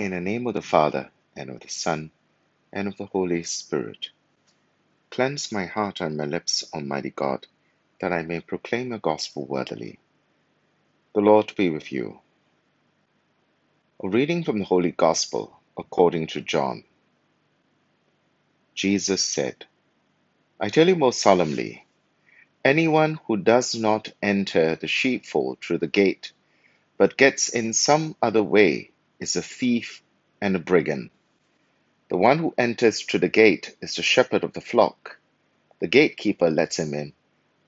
In the name of the Father, and of the Son, and of the Holy Spirit. Cleanse my heart and my lips, Almighty God, that I may proclaim the gospel worthily. The Lord be with you. A reading from the Holy Gospel according to John. Jesus said, I tell you most solemnly, anyone who does not enter the sheepfold through the gate, but gets in some other way, is a thief and a brigand. The one who enters through the gate is the shepherd of the flock. The gatekeeper lets him in.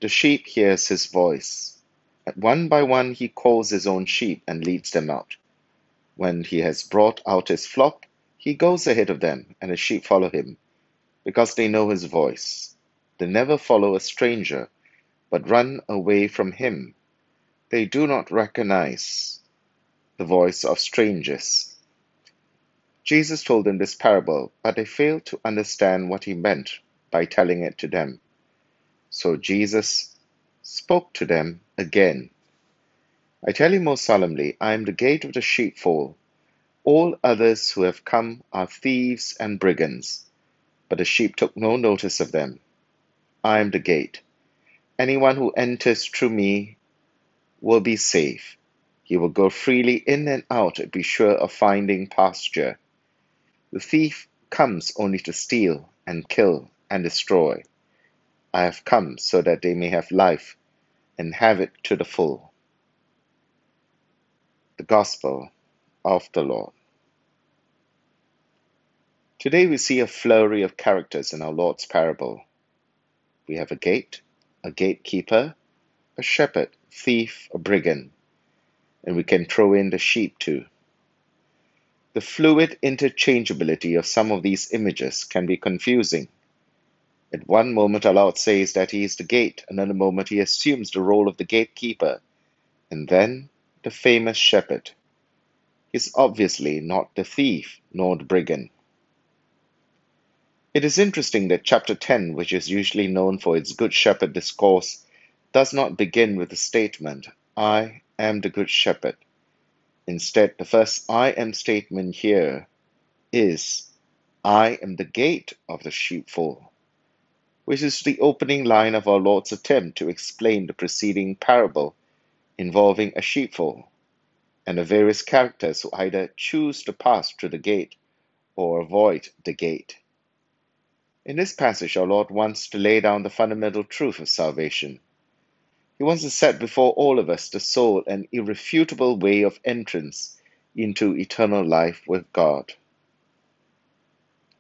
The sheep hears his voice. One by one he calls his own sheep and leads them out. When he has brought out his flock, he goes ahead of them, and the sheep follow him, because they know his voice. They never follow a stranger, but run away from him. They do not recognize the voice of strangers. Jesus told them this parable, but they failed to understand what he meant by telling it to them. So Jesus spoke to them again. I tell you most solemnly, I am the gate of the sheepfold. All others who have come are thieves and brigands, but the sheep took no notice of them. I am the gate. Anyone who enters through me will be safe. He will go freely in and out be sure of finding pasture. The thief comes only to steal and kill and destroy. I have come so that they may have life and have it to the full. The Gospel of the Lord. Today we see a flurry of characters in our Lord's parable. We have a gate, a gatekeeper, a shepherd, thief, a brigand, and we can throw in the sheep too. The fluid interchangeability of some of these images can be confusing. At one moment Lord says that he is the gate, another moment he assumes the role of the gatekeeper, and then the famous shepherd. He is obviously not the thief nor the brigand. It is interesting that chapter 10, which is usually known for its Good Shepherd discourse, does not begin with the statement, I am the Good Shepherd. Instead, the first I am statement here is, I am the gate of the sheepfold, which is the opening line of our Lord's attempt to explain the preceding parable involving a sheepfold and the various characters who either choose to pass through the gate or avoid the gate. In this passage, our Lord wants to lay down the fundamental truth of salvation he wants to set before all of us the sole and irrefutable way of entrance into eternal life with God.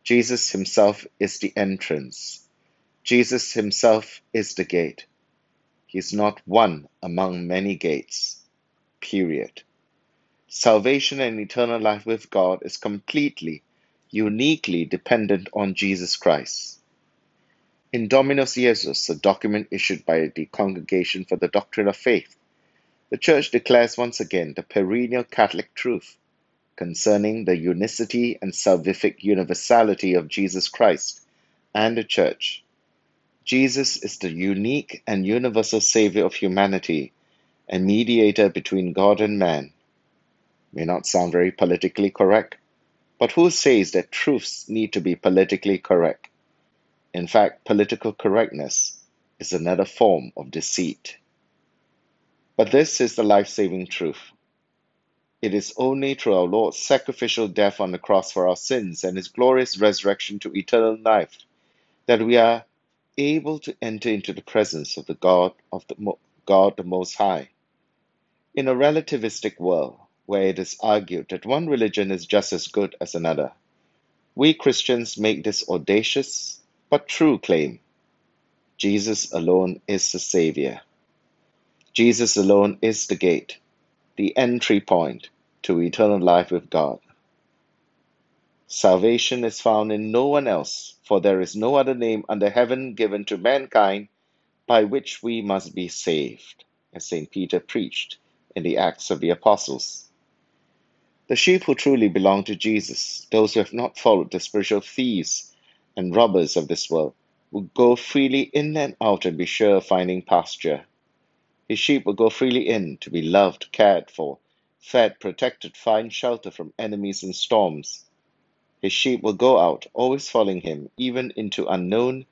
Jesus himself is the entrance. Jesus himself is the gate. He is not one among many gates. Period. Salvation and eternal life with God is completely, uniquely dependent on Jesus Christ. In Dominus Jesus, a document issued by the Congregation for the Doctrine of Faith, the Church declares once again the perennial Catholic truth concerning the unicity and salvific universality of Jesus Christ and the Church. Jesus is the unique and universal Savior of humanity and mediator between God and man. May not sound very politically correct, but who says that truths need to be politically correct? In fact, political correctness is another form of deceit. But this is the life saving truth. It is only through our Lord's sacrificial death on the cross for our sins and his glorious resurrection to eternal life that we are able to enter into the presence of the God of the God the Most High. In a relativistic world where it is argued that one religion is just as good as another, we Christians make this audacious but true claim. Jesus alone is the Savior. Jesus alone is the gate, the entry point to eternal life with God. Salvation is found in no one else, for there is no other name under heaven given to mankind by which we must be saved, as St. Peter preached in the Acts of the Apostles. The sheep who truly belong to Jesus, those who have not followed the spiritual thieves and robbers of this world will go freely in and out and be sure of finding pasture. His sheep will go freely in to be loved, cared for, fed, protected, find shelter from enemies and storms. His sheep will go out, always following him, even into unknown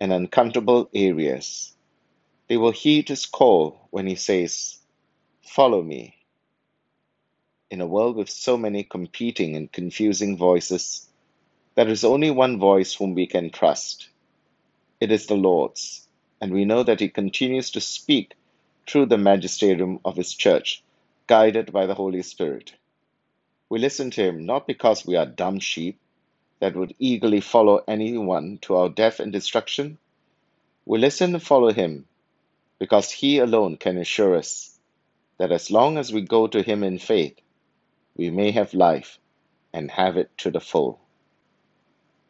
and uncountable areas. They will heed his call when he says, Follow me. In a world with so many competing and confusing voices, there is only one voice whom we can trust. It is the Lord's, and we know that he continues to speak through the magisterium of his church, guided by the Holy Spirit. We listen to him not because we are dumb sheep that would eagerly follow anyone to our death and destruction. We listen and follow him because he alone can assure us that as long as we go to him in faith, we may have life and have it to the full.